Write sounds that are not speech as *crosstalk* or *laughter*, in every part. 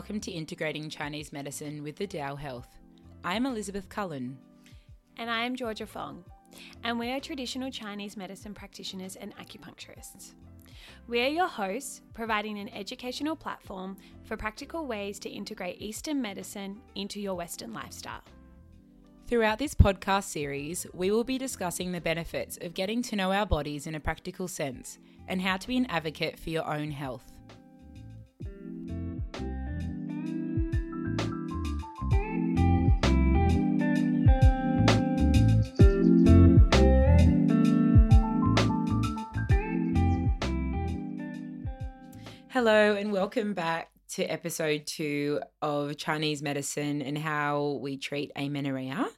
Welcome to Integrating Chinese Medicine with the Dao Health. I'm Elizabeth Cullen. And I am Georgia Fong, and we are traditional Chinese medicine practitioners and acupuncturists. We are your hosts, providing an educational platform for practical ways to integrate Eastern medicine into your Western lifestyle. Throughout this podcast series, we will be discussing the benefits of getting to know our bodies in a practical sense and how to be an advocate for your own health. Hello, and welcome back to episode two of Chinese medicine and how we treat amenorrhea.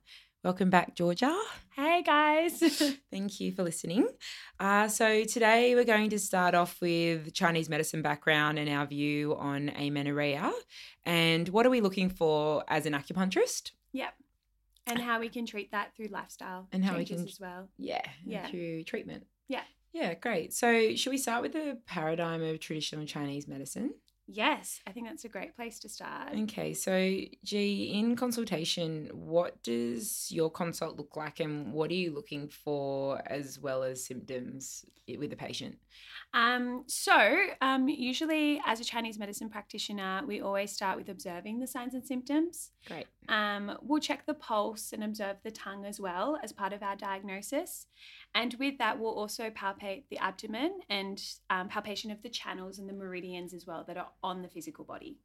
Welcome back, Georgia. Hey guys. *laughs* Thank you for listening. Uh, so, today we're going to start off with Chinese medicine background and our view on amenorrhea. And what are we looking for as an acupuncturist? yep. And how we can treat that through lifestyle And how we can- as well. Yeah, Yeah. through treatment. Yeah. Yeah, great. So, should we start with the paradigm of traditional Chinese medicine? Yes, I think that's a great place to start. Okay, so G, in consultation, what does your consult look like and what are you looking for as well as symptoms with the patient? Um, so, um, usually as a Chinese medicine practitioner, we always start with observing the signs and symptoms. Great. Um, we'll check the pulse and observe the tongue as well as part of our diagnosis. And with that, we'll also palpate the abdomen and um, palpation of the channels and the meridians as well that are on the physical body.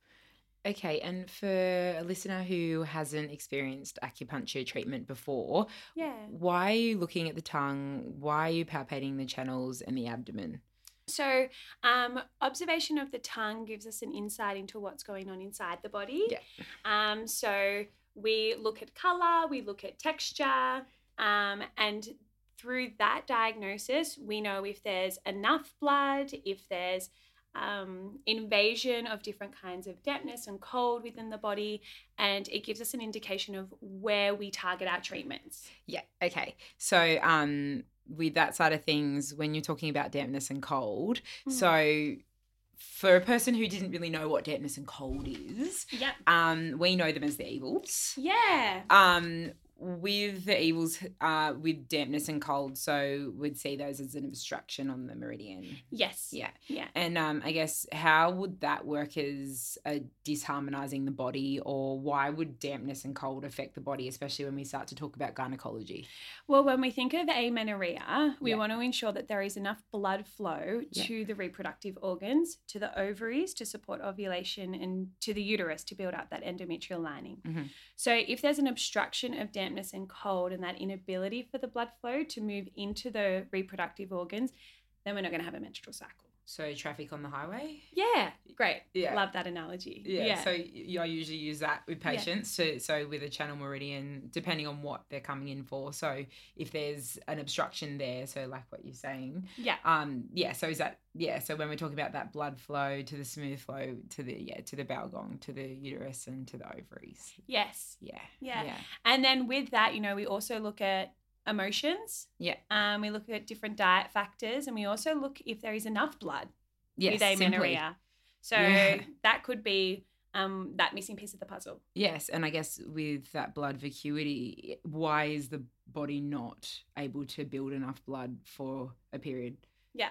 Okay, and for a listener who hasn't experienced acupuncture treatment before, Yeah. why are you looking at the tongue? Why are you palpating the channels and the abdomen? So, um, observation of the tongue gives us an insight into what's going on inside the body. Yeah. Um, so, we look at color, we look at texture, um, and through that diagnosis, we know if there's enough blood, if there's um, invasion of different kinds of dampness and cold within the body, and it gives us an indication of where we target our treatments. Yeah. Okay. So, um, with that side of things, when you're talking about dampness and cold, Mhm. so for a person who didn't really know what dampness and cold is, Yep. um, we know them as the evils. Yeah. Um, with the evils, uh, with dampness and cold, so we'd see those as an obstruction on the meridian. Yes. Yeah. Yeah. And um, I guess how would that work as a disharmonizing the body, or why would dampness and cold affect the body, especially when we start to talk about gynecology? Well, when we think of amenorrhea, we Yeah. want to ensure that there is enough blood flow Yeah. to the reproductive organs, to the ovaries to support ovulation, and to the uterus to build up that endometrial lining. Mhm. So, if there's an obstruction of dampness and cold and that inability for the blood flow to move into the reproductive organs, then we're not going to have a menstrual cycle. So traffic on the highway. Yeah, great. Yeah. Love that analogy. Yeah, so I usually use that with Yeah. patients. So, so with a channel meridian, depending on what they're coming in for. So, if there's an obstruction there, so like what you're saying, yeah. um, yeah. So is that yeah? So when we're talking about that blood flow to the smooth flow to the yeah to the bao gong to the uterus and to the ovaries. Yes. Yeah, Yeah. yeah, And then with that, you know, we also look at emotions. Yeah. Um, we look at different diet factors and we also look if there is enough blood yes. with amenorrhea. So Yeah. that could be um, that missing piece of the puzzle. Yes, and I guess with that blood vacuity, why is the body not able to build enough blood for a period? Yeah.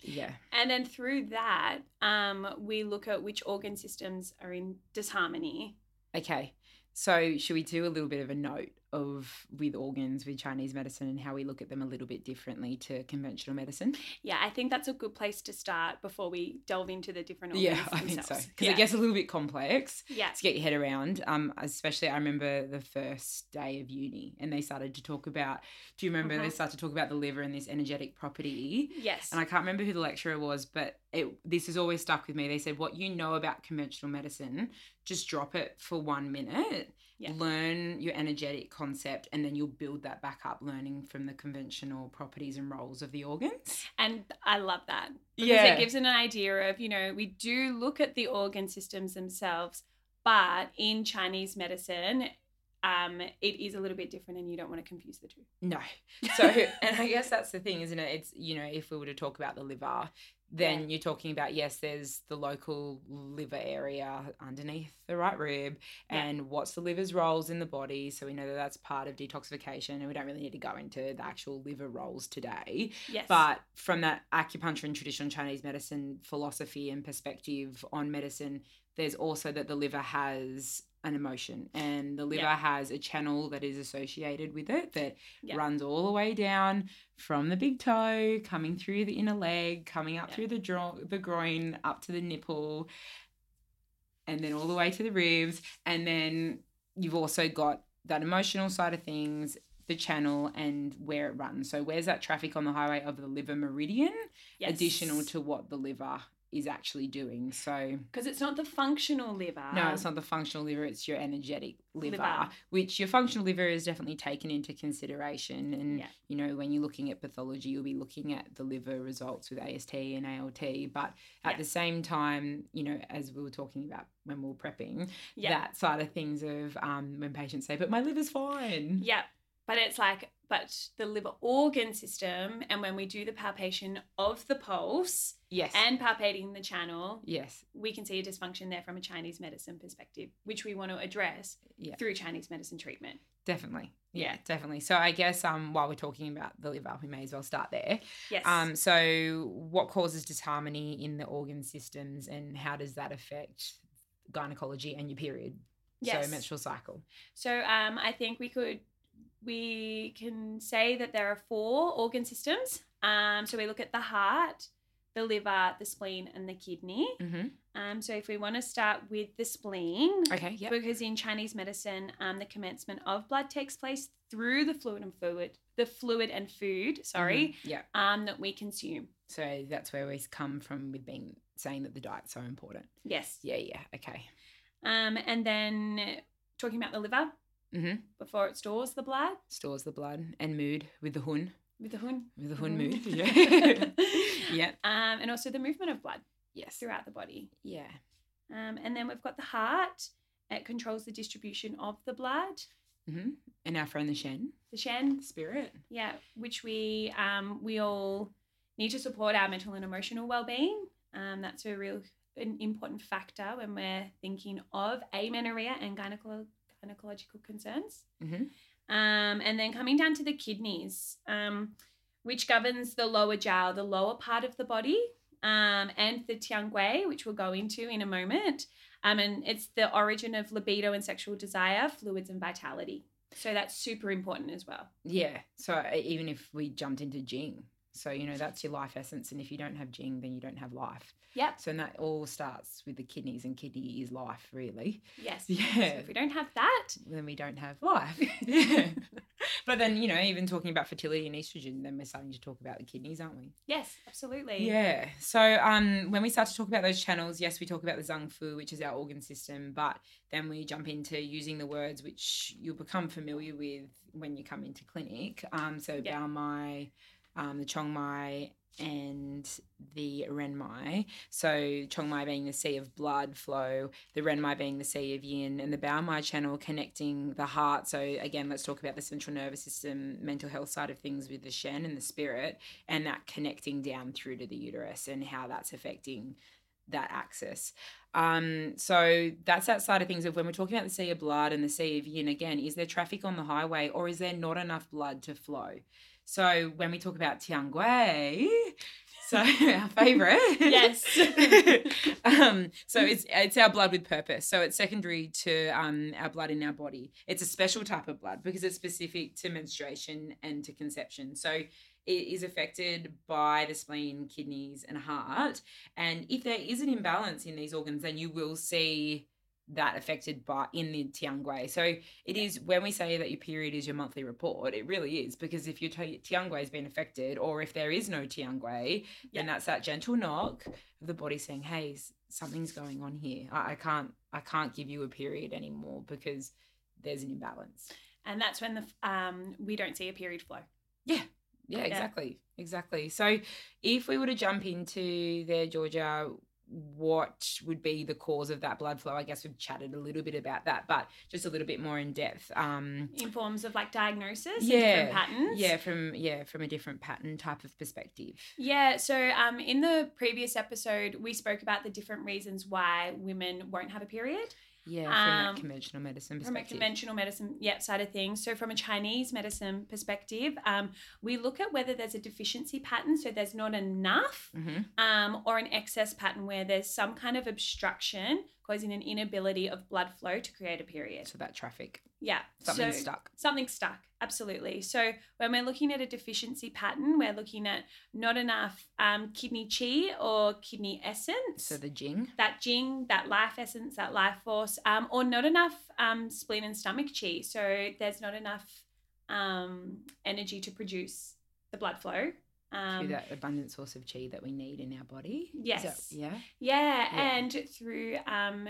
Yeah. And then through that, um, we look at which organ systems are in disharmony. Okay. So should we do a little bit of a note of with organs with Chinese medicine and how we look at them a little bit differently to conventional medicine? Yeah, I think that's a good place to start before we delve into the different organs Yeah, *laughs* I think so. Because yeah. it gets a little bit complex yeah. to get your head around. Um, especially I remember the first day of uni and they started to talk about do you remember they Uh-huh. started to talk about the liver and this energetic property? Yes. and I can't remember who the lecturer was, but it this has always stuck with me. They said, "What you know about conventional medicine, just drop it for one minute, Yeah. learn your energetic concept, and then you'll build that back up, learning from the conventional properties and roles of the organs." And I love that because Yeah. it gives an idea of, you know, we do look at the organ systems themselves, but in Chinese medicine, um, it is a little bit different and you don't want to confuse the two. No. So, *laughs* and I guess that's the thing, isn't it? It's, you know, if we were to talk about the liver, then you're talking about yes, there's the local liver area underneath the right rib, Yeah. and what's the liver's roles in the body. So we know that that's part of detoxification, and we don't really need to go into the actual liver roles today. Yes. But from that acupuncture and traditional Chinese medicine philosophy and perspective on medicine, there's also that the liver has an emotion and the liver Yeah. has a channel that is associated with it that Yeah. runs all the way down from the big toe, coming through the inner leg, coming up Yeah. through the dro- the groin, up to the nipple, and then all the way to the ribs. And then you've also got that emotional side of things, the channel and where it runs. So where's that traffic on the highway of the liver meridian, Yes. additional to what the liver is actually doing. So because it's not the functional liver. no, it's not the functional liver, it's your energetic liver, Liver. which your functional liver is definitely taken into consideration. And, Yeah. you know, when you're looking at pathology, you'll be looking at the liver results with AST and ALT. But at Yeah. the same time, you know, as we were talking about when we were prepping, Yeah. that side of things of um, when patients say, but my liver's fine. Yeah. But it's like, but the liver organ system, and when we do the palpation of the pulse Yes. and palpating the channel, yes. we can see a dysfunction there from a Chinese medicine perspective, which we want to address Yeah. through Chinese medicine treatment. Definitely. Yeah, Yeah. definitely. So I guess um while we're talking about the liver, we may as well start there. Yes. Um, so what causes disharmony in the organ systems and how does that affect gynecology and your period? Yes. So menstrual cycle. So um, I think we could we can say that there are four organ systems. Um, so we look at the heart, the liver, the spleen, and the kidney. Mm-hmm. Um, so if we want to start with the spleen, Okay. Yep. because in Chinese medicine, um, the commencement of blood takes place through the fluid and fluid, the fluid and food, sorry, Mhm. Yeah. um, that we consume. So that's where we come from with being saying that the diet's so important. Yes. Yeah. Yeah. Okay. Um, and then talking about the liver Mm-hmm. before it stores the blood Stores the blood and mood with the hun. with the hun. With the hun Mhm. mood. Yeah. *laughs* yeah. Um, and also the movement of blood Yes. throughout the body. Yeah. Um, and then we've got the heart. It controls the distribution of the blood. Mm-hmm. And our friend the Shen, The Shen, spirit. yeah, which we um, we all need to support our mental and emotional well-being. Um, that's a real an important factor when we're thinking of amenorrhea and gynecolo- gynecological concerns. Mm-hmm. Um, and then coming down to the kidneys, um, which governs the lower jiao, the lower part of the body, um, and the tiangui, which we'll go into in a moment. Um, and it's the origin of libido and sexual desire, fluids, and vitality. So that's super important as well. Yeah. So uh, even if we jumped into Jing, so you know that's your life essence, and if you don't have Jing, then you don't have life. Yep. So and that all starts with the kidneys, and kidney is life, really. Yes. *laughs* Yeah. So if we don't have that, Then we don't have life. yeah. *laughs* But then you know, even talking about fertility and estrogen, then we're starting to talk about the kidneys, aren't we? yes, absolutely. Yeah. So um, when we start to talk about those channels, yes, we talk about the zang fu, which is our organ system, but then we jump into using the words which you'll become familiar with when you come into clinic. Um, so Yeah. Bao Mai, um, the Chong Mai, and the Ren Mai. So Chong Mai being the sea of blood flow, the Ren Mai being the sea of yin, and the Bao Mai channel connecting the heart. So again, let's talk about the central nervous system, mental health side of things with the Shen and the spirit, and that connecting down through to the uterus and how that's affecting that axis. Um, so that's that side of things of when we're talking about the sea of blood and the sea of yin again, is there traffic on the highway or is there not enough blood to flow? So when we talk about Tiangui, so *laughs* our favorite. Yes. *laughs* um, so it's it's our blood with purpose. So it's secondary to um, our blood in our body. It's a special type of blood because it's specific to menstruation and to conception. So it is affected by the spleen, kidneys, and heart. And if there is an imbalance in these organs, then you will see that affected by in the tiangui. So it is when we say that your period is your monthly report, it really is because if your tiangui has been affected, or if there is no tianggui, Yeah. then that's that gentle knock of the body saying, "Hey, something's going on here. I, I can't, I can't give you a period anymore because there's an imbalance." And that's when the um, we don't see a period flow. Yeah, yeah, exactly, exactly. So if we were to jump into there, Georgia, what would be the cause of that blood flow. I guess we've chatted a little bit about that, but just a little bit more in depth. Um, in forms of like diagnosis and yeah, different patterns. yeah, from yeah, from a different pattern type of perspective. Yeah, so um, in the previous episode, we spoke about the different reasons why women won't have a period. Yeah, from Um, that conventional medicine perspective. from a conventional medicine yeah, side of things. So from a Chinese medicine perspective, um, we look at whether there's a deficiency pattern, so there's not enough, hmm um, or an excess pattern where there's some kind of obstruction causing an inability of blood flow to create a period. So that traffic, Yeah, something's so, stuck. Something's stuck, absolutely. So when we're looking at a deficiency pattern, we're looking at not enough um, kidney chi or kidney essence. So the jing. that jing, that life essence, that life force, um, or not enough um, spleen and stomach chi. So there's not enough um, energy to produce the blood flow. Through Um, that abundant source of chi that we need in our body. Is that- Yes. yeah. yeah, Yeah. and through um,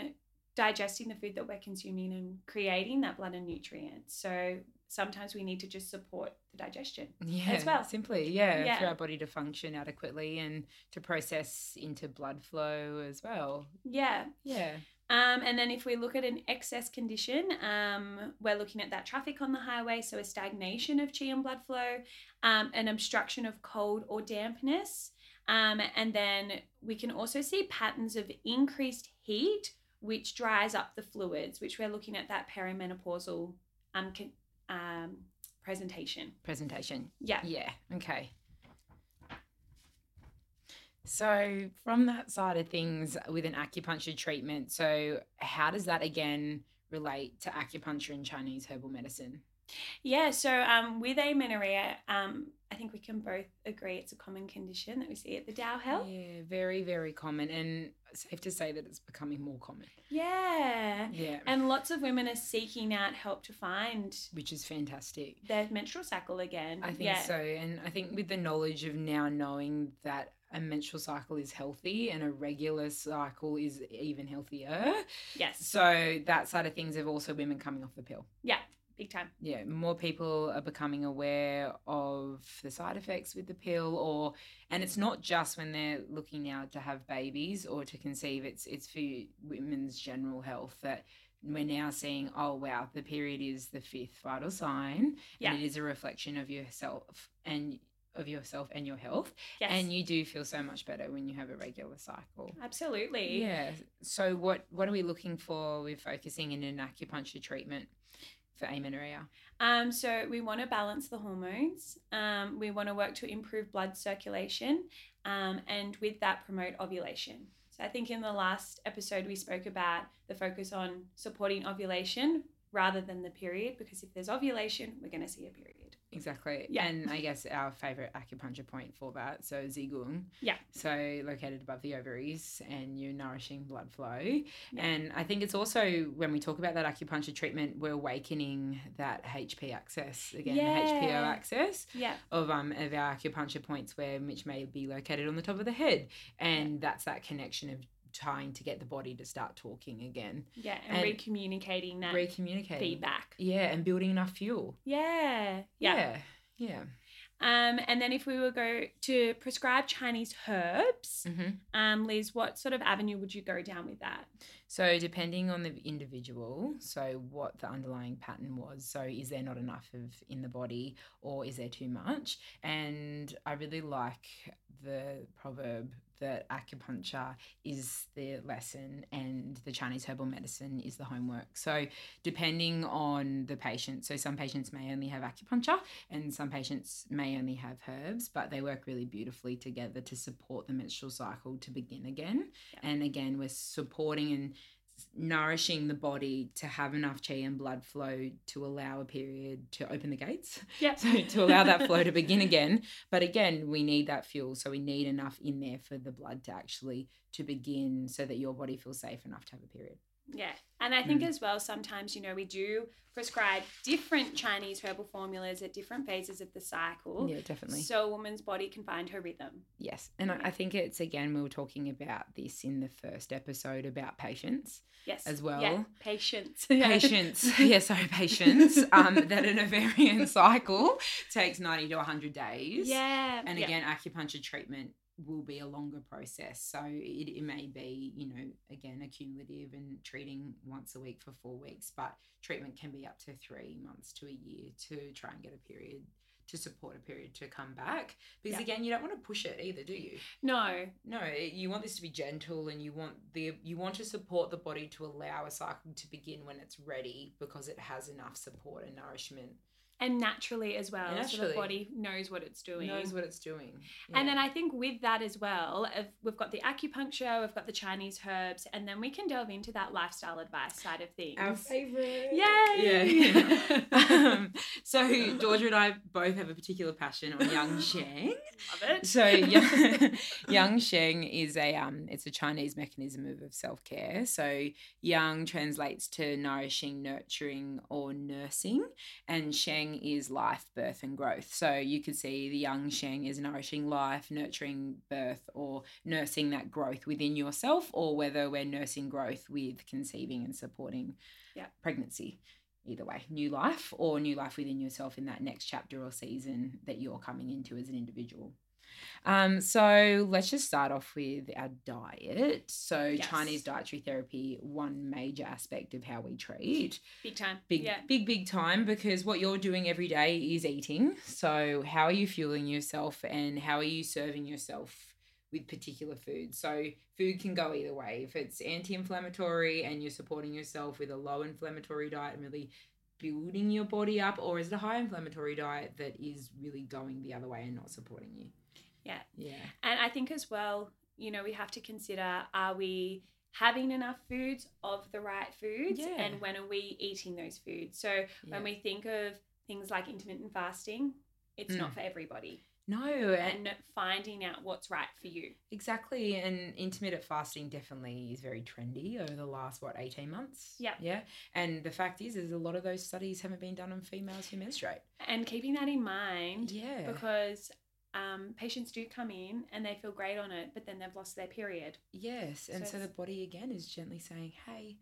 digesting the food that we're consuming and creating that blood and nutrients. So sometimes we need to just support the digestion. Yeah. as well. Simply, yeah, Yeah. For our body to function adequately and to process into blood flow as well. Yeah. Yeah. Um, and then if we look at an excess condition, um, we're looking at that traffic on the highway, so a stagnation of chi and blood flow, um, an obstruction of cold or dampness. Um, and then we can also see patterns of increased heat, which dries up the fluids, which we're looking at that perimenopausal um, con- um, presentation. Presentation. Yeah. Yeah. Okay. So, from that side of things with an acupuncture treatment, so how does that again relate to acupuncture and Chinese herbal medicine? Yeah, so um, with amenorrhea, um, I think we can both agree it's a common condition that we see at the Dao Health. Yeah, very, very common, and safe to say that it's becoming more common. Yeah. Yeah, And lots of women are seeking out help to find which is fantastic. their menstrual cycle again. I think yeah. so. And I think with the knowledge of now knowing that a menstrual cycle is healthy and a regular cycle is even healthier. Yes. So that side of things have also women coming off the pill. Big time. Yeah, more people are becoming aware of the side effects with the pill or and it's not just when they're looking now to have babies or to conceive, it's it's for women's general health that we're now seeing, oh wow, the period is the fifth vital sign Yeah. and it is a reflection of yourself and of yourself and your health Yes. and you do feel so much better when you have a regular cycle Absolutely. yeah so what what are we looking for with focusing in an acupuncture treatment for amenorrhea Um, so we want to balance the hormones. Um, we want to work to improve blood circulation, um, and with that promote ovulation. So I think in the last episode we spoke about the focus on supporting ovulation rather than the period, because if there's ovulation, we're going to see a period. Exactly. Yeah. And I guess our favorite acupuncture point for that, so Zigong. Yeah. So located above the ovaries and you're nourishing blood flow. Yeah. And I think it's also when we talk about that acupuncture treatment, we're awakening that HP access again, the HPO Yeah. access Yeah. of um of our acupuncture points where which may be located on the top of the head. And that's that connection of trying to get the body to start talking again. Yeah. And, And recommunicating that Recommunicating. feedback. Yeah, and building enough fuel. Yeah. Yeah. Yeah. Yeah. Um, and then if we were go to prescribe Chinese herbs, hmm um, Liz, what sort of avenue would you go down with that? So, depending on the individual, so what the underlying pattern was, so is there not enough of in the body or is there too much? And I really like the proverb that acupuncture is the lesson and the Chinese herbal medicine is the homework. So, depending on the patient, so some patients may only have acupuncture and some patients may only have herbs, but they work really beautifully together to support the menstrual cycle to begin again. And again, we're supporting and nourishing the body to have enough chi and blood flow to allow a period to open the gates. Yeah. *laughs* so to allow that flow to begin *laughs* again. But again we need that fuel. So we need enough in there for the blood to actually to begin so that your body feels safe enough to have a period Yeah. And I think Mm. as well, sometimes, you know, we do prescribe different Chinese herbal formulas at different phases of the cycle. yeah definitely So a woman's body can find her rhythm. yes and I, I think it's again we were talking about this in the first episode about patience Yes. As well. Yeah. Patience. *laughs* patience yeah sorry patience um that an ovarian *laughs* cycle takes 90 to 100 days Yeah. And yeah. again, acupuncture treatment will be a longer process. So it, it may be, you know, again, accumulative and treating once a week for four weeks, but treatment can be up to three months to a year to try and get a period to support a period to come back. Because Yeah. again, you don't want to push it either, do you? No. No, you want this to be gentle and you want the you want to support the body to allow a cycle to begin when it's ready because it has enough support and nourishment. And naturally as well. So the body knows what it's doing. Knows what it's doing. And then I think with that as well, if we've got the acupuncture, we've got the Chinese herbs, and then we can delve into that lifestyle advice side of things. Our favorite. Yay! Yeah. *laughs* um, so Georgia and I both have a particular passion on Yang *laughs* Sheng. Love it. So Yang, *laughs* Yang Sheng is a um, it's a Chinese mechanism of, of self care. So Yang translates to nourishing, nurturing, or nursing, and Sheng is life, birth, and growth. So you could see the Yang Sheng is nourishing life, nurturing birth, or nursing that growth within yourself, or whether we're nursing growth with conceiving and supporting Yeah. pregnancy. Either way, new life or new life within yourself in that next chapter or season that you're coming into as an individual. Um, so let's just start off with our diet. So Yes. Chinese dietary therapy, one major aspect of how we treat. Big time. Big, Yeah. big, big time because what you're doing every day is eating. So how are you fueling yourself and how are you serving yourself with particular foods? So food can go either way. If it's anti-inflammatory and you're supporting yourself with a low inflammatory diet and really building your body up, or is it a high inflammatory diet that is really going the other way and not supporting you? Yeah. Yeah. And I think as well, you know, we have to consider are we having enough foods of the right foods Yeah. and when are we eating those foods? So when we think of things like intermittent fasting, it's Mm. not for everybody. no, and And finding out what's right for you. Exactly, and intermittent fasting definitely is very trendy over the last what eighteen months. Yeah. yeah. And the fact is, is a lot of those studies haven't been done on females who menstruate. And keeping that in mind Yeah, because um, patients do come in and they feel great on it, but then they've lost their period. yes, and So so, the body again is gently saying, "Hey,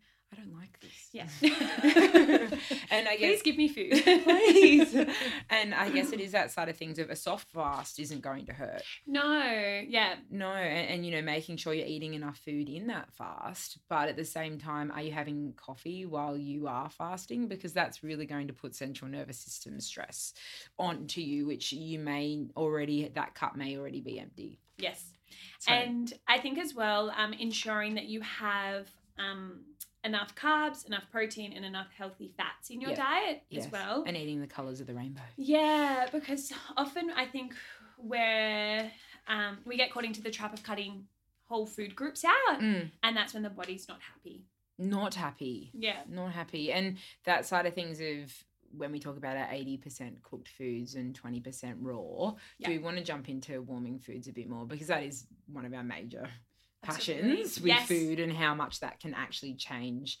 like this." Yeah. *laughs* *laughs* and I Please guess. give me food. Please. *laughs* and I guess it is that side of things of a soft fast isn't going to hurt. no, yeah. No, and, and you know, making sure you're eating enough food in that fast, but at the same time, are you having coffee while you are fasting? Because that's really going to put central nervous system stress onto you, which you may already that cup may already be empty. Yes. So, And I think as well, um, ensuring that you have um, enough carbs, enough protein, and enough healthy fats in your Yeah. diet yes, as well. and eating the colors of the rainbow. yeah, because often I think where um, we get caught into the trap of cutting whole food groups out, Mm, and that's when the body's not happy. not happy. Yeah. Not happy. And that side of things of when we talk about our 80% cooked foods and 20% raw, Yeah. do we want to jump into warming foods a bit more? Because that is one of our major. Passions with Yes. food and how much that can actually change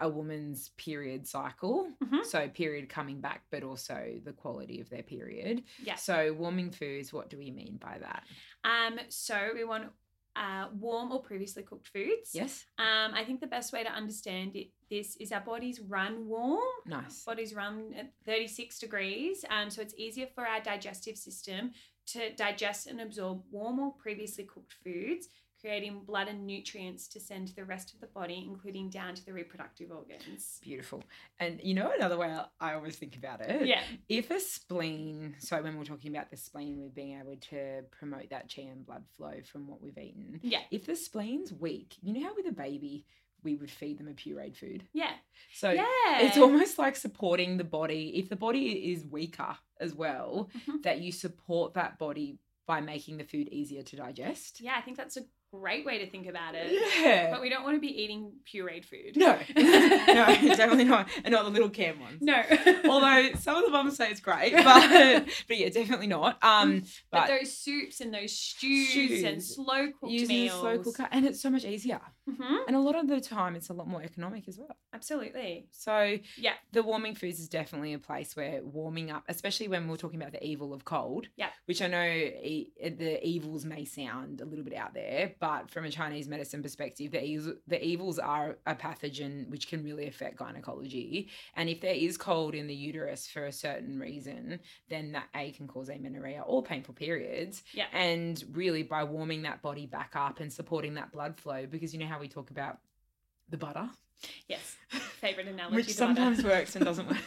a woman's period cycle. Mhm. So, period coming back, but also the quality of their period. Yeah. So, warming foods, what do we mean by that? Um, so we want uh, warm or previously cooked foods. Yes? Um, I think the best way to understand it, this is our bodies run warm. Nice. bodies run at 36 degrees, um, so it's easier for our digestive system to digest and absorb warm or previously cooked foods, creating blood and nutrients to send to the rest of the body, including down to the reproductive organs. Beautiful. And you know another way I- always think about it? Yeah, If a spleen, so when we're talking about the spleen, we're being able to promote that chi and blood flow from what we've eaten, yeah, if the spleen's weak, you know how with a baby we would feed them a pureed food? yeah, So yeah. it's almost like supporting the body. If the body is weaker as well, Mhm. that you support that body by making the food easier to digest. Yeah, I think that's a great way to think about it. Yeah. But we don't want to be eating pureed food. no, *laughs* *laughs* no, definitely not. And not the little cam ones. No. *laughs* Although some of the mums say it's great, but but yeah, definitely not. Um, but, but, those soups and those stews, and slow cooked meals. slow cooker, and it's so much easier. Mhm, And a lot of the time, it's a lot more economic as well. Absolutely. So Yeah. the warming foods is definitely a place where warming up, especially when we're talking about the evil of cold. Yeah. Which I know e- the evils may sound a little bit out there, but from a Chinese medicine perspective, the evils, the evils are a pathogen which can really affect gynecology. And if there is cold in the uterus for a certain reason, then that A can cause amenorrhea or painful periods. Yeah. And really, by warming that body back up and supporting that blood flow, because you know how we talk about the butter, Yes. Favorite analogy. which sometimes butter. works and doesn't work. *laughs*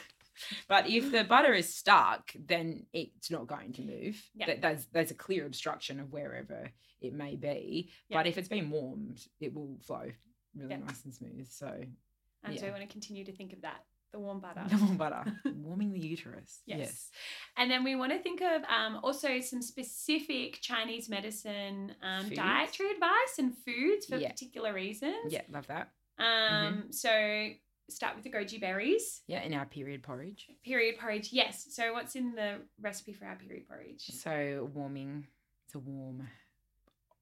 But if the butter is stuck, then it's not going to move. Yeah. That there's there's a clear obstruction of wherever it may be. Yeah. But if it's been warmed, it will flow really Yeah. nice and smooth. So And so yeah. I want to continue to think of that. The warm butter. warm butter, warming the uterus. *laughs* Yes. Yes. And then we want to think of um, also some specific Chinese medicine um, dietary advice and foods for Yeah. particular reasons. Yeah, love that. Um, So start with the goji berries. Yeah, in our period porridge. Period porridge, yes. So what's in the recipe for our period porridge? So warming, it's a warm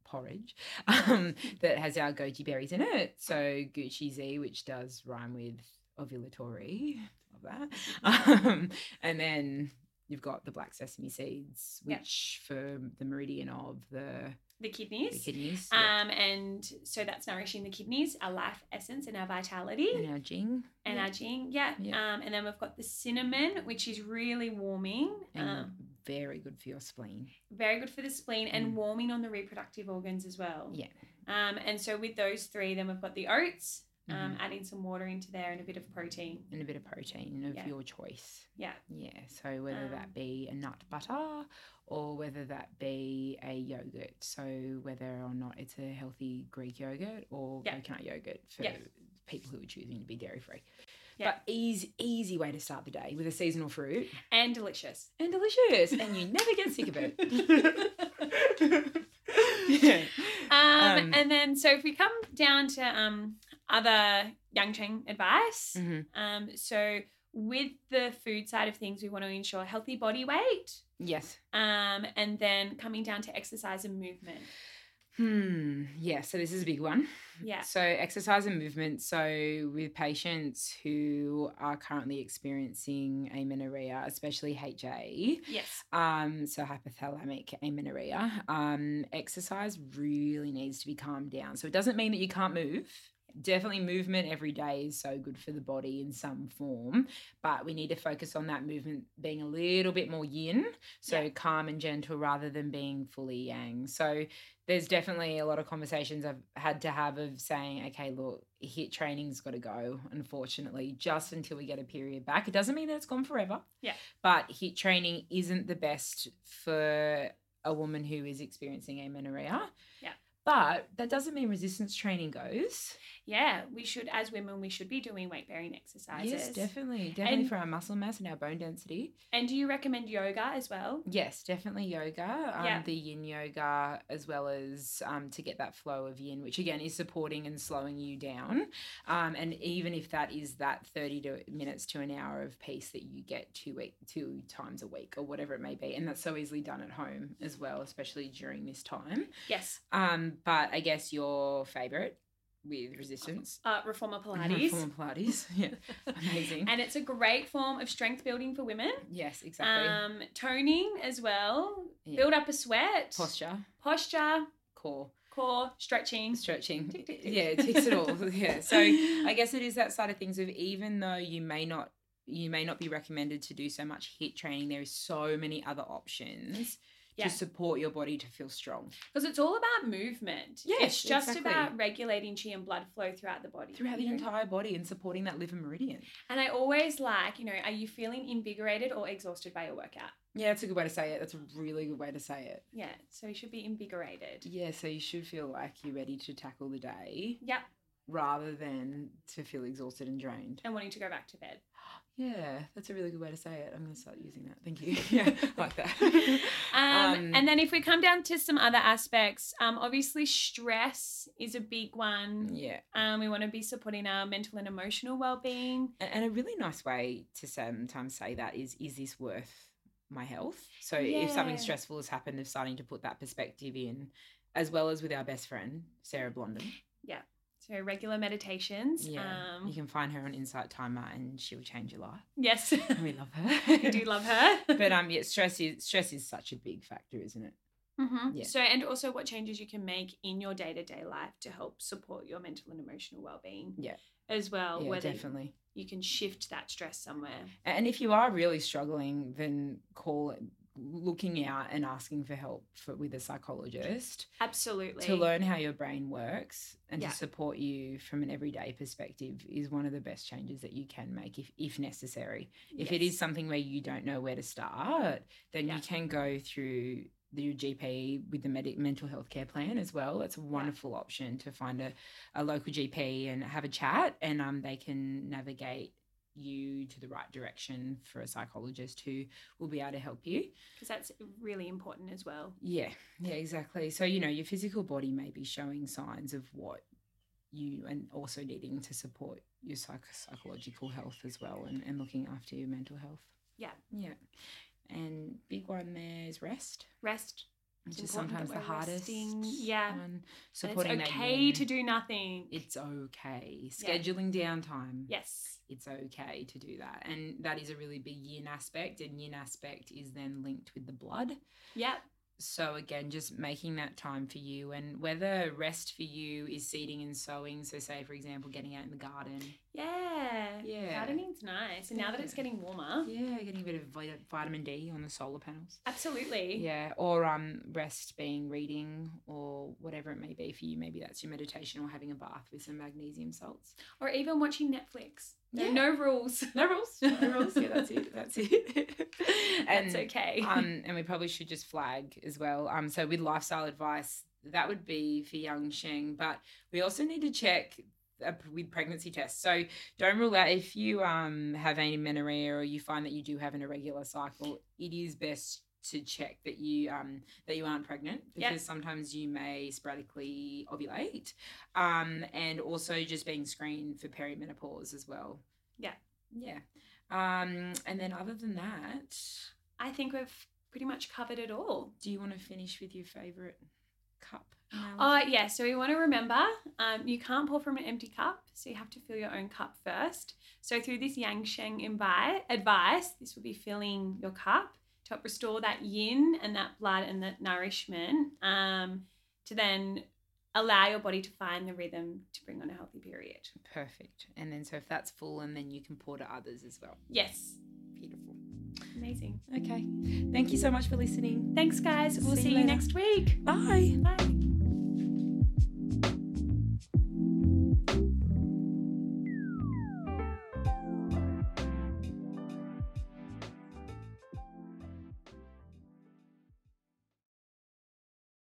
porridge *laughs* um, that has our goji berries in it. So Gou Qi Zi, which does rhyme with ovulatory. Love that. Um, and then you've got the black sesame seeds, which for the meridian of the, The kidneys, the kidneys. Um, and so that's nourishing the kidneys, our life essence, and our vitality. and our jing. and yeah, our jing, yeah. Um, and then we've got the cinnamon, which is really warming, and um, very good for your spleen. very good for the spleen, and Mm. warming on the reproductive organs as well. Yeah. Um, and so with those three, then we've got the oats, um, Mhm. adding some water into there and a bit of protein. And a bit of protein of Yeah. your choice. Yeah. Yeah, so whether Um, that be a nut butter or whether that be a yogurt, so whether or not it's a healthy Greek yogurt or Yeah. coconut yogurt for Yeah. people who are choosing to be dairy free. Yeah. But easy, easy way to start the day with a seasonal fruit And delicious. and delicious, and you never get sick of it. *laughs* *laughs* yeah. Um, Um, and then, so if we come down to um, other Yang Sheng advice, Mhm. um, so with the food side of things, we want to ensure healthy body weight, Yes. um, and then coming down to exercise and movement. Hmm. Yeah. So this is a big one. Yeah. So, exercise and movement. So, with patients who are currently experiencing amenorrhea, especially HA, Yes. um, so hypothalamic amenorrhea, um, exercise really needs to be calmed down. So, it doesn't mean that you can't move. Definitely, movement every day is so good for the body in some form, but we need to focus on that movement being a little bit more yin, so Yeah. calm and gentle rather than being fully yang. So, there's definitely a lot of conversations I've had to have of saying, okay, look, HIIT training's got to go, unfortunately, just until we get a period back. It doesn't mean that it's gone forever. Yeah. But hit training isn't the best for a woman who is experiencing amenorrhea. Yeah. But that doesn't mean resistance training goes. Yeah. We should, as women, we should be doing weight bearing exercises. Yes, definitely. Definitely And- for our muscle mass and our bone density. And do you recommend yoga as well? Yes, definitely yoga. Um, Yeah. The yin yoga, as well as um, to get that flow of yin, which again is supporting and slowing you down. Um, and even if that is that 30 to minutes to an hour of peace that you get two, week, two times a week or whatever it may be. And that's so easily done at home as well, especially during this time. Yes. Um, but I guess your favorite with resistance. Uh, Reformer Pilates. *laughs* Reformer Pilates. *laughs* Yeah. *laughs* Amazing. and it's a great form of strength building for women. yes, exactly. Um, toning as well. Yeah. Build up a sweat. Posture, Posture. core. Core. Stretching. stretching. Tick, tick, tick. Yeah, it ticks it all. yeah. So I guess it is that side of things of even though you may not you may not be recommended to do so much HIIT training, there is so many other options Yeah. to support your body to feel strong Because it's all about movement. Yes, it's just exactly. about regulating chi and blood flow throughout the body. throughout the know? entire body and supporting that liver meridian. And I always like, you know, are you feeling invigorated or exhausted by your workout? Yeah, that's a good way to say it. That's a really good way to say it. Yeah, so you should be invigorated. Yeah, so you should feel like you're ready to tackle the day Yep, rather than to feel exhausted and drained. and wanting to go back to bed. Yeah, that's a really good way to say it. I'm going to start using that. Thank you. *laughs* Yeah, like that. *laughs* Um, Um, and then if we come down to some other aspects, um, obviously stress is a big one. yeah. Um, we want to be supporting our mental and emotional well-being. And a really nice way to sometimes say that is, is this worth my health? So if something stressful has happened, of starting to put that perspective in, as well as with our best friend, Sarah Blondin. So regular meditations. Yeah. Um, you can find her on Insight Timer and she'll change your life. yes, We *laughs* love her. we do love her. *laughs* but um yeah, stress is stress is such a big factor, isn't it? Mm-hmm. Yeah. So, and also what changes you can make in your day to day life to help support your mental and emotional well being. Yeah. As well, yeah, whether definitely. you can shift that stress somewhere. And if you are really struggling, then call it looking out and asking for help for, with a psychologist Absolutely. to learn how your brain works and Yeah. to support you from an everyday perspective is one of the best changes that you can make if, if necessary. If it is something where you don't know where to start, then Yeah. you can go through the your GP with the medic mental health care plan as well. It's a wonderful option to find a, a local GP and have a chat and um they can navigate you to the right direction for a psychologist who will be able to help you. because that's really important as well. Yeah, yeah, exactly. So, you know, your physical body may be showing signs of what you and also needing to support your psych- psychological health as well and, and looking after your mental health. Yeah. Yeah. And big one there is rest, Rest. which is sometimes the hardest. resting. Yeah. one. And Supporting it's okay to do nothing. It's okay. Yeah. Scheduling downtime. yes. It's okay to do that. And that is a really big yin aspect. And yin aspect is then linked with the blood. Yeah. So again, just making that time for you and whether rest for you is seeding and sowing. So say for example, getting out in the garden. Yeah. Yeah. Gardening's nice. And now that it's getting warmer. Yeah, getting a bit of vitamin D on the solar panels. Absolutely. Yeah, or um rest being reading or whatever it may be for you. Maybe that's your meditation or having a bath with some magnesium salts. Or even watching Netflix. Yeah. no rules. *laughs* No rules. No rules. Yeah, that's it. That's it. *laughs* and, That's okay. um, and we probably should just flag as well. Um, so with lifestyle advice, that would be for Yang Sheng, but we also need to check uh, with pregnancy tests. So don't rule out if you um have amenorrhea or you find that you do have an irregular cycle. It is best to check that you um that you aren't pregnant because Yep. sometimes you may sporadically ovulate um and also just being screened for perimenopause as well Yeah. yeah um and then other than that I think we've pretty much covered it all. do you want to finish with your favorite cup Oh, yeah. So we want to remember um, you can't pour from an empty cup. So you have to fill your own cup first. So through this Yang Sheng imbi- advice, this will be filling your cup to help restore that yin and that blood and that nourishment um, to then allow your body to find the rhythm to bring on a healthy period. perfect and then so if that's full and then you can pour to others as well Yes. beautiful Amazing. okay thank you so much for listening Thanks, guys. We'll See see, you later. next week. bye Bye.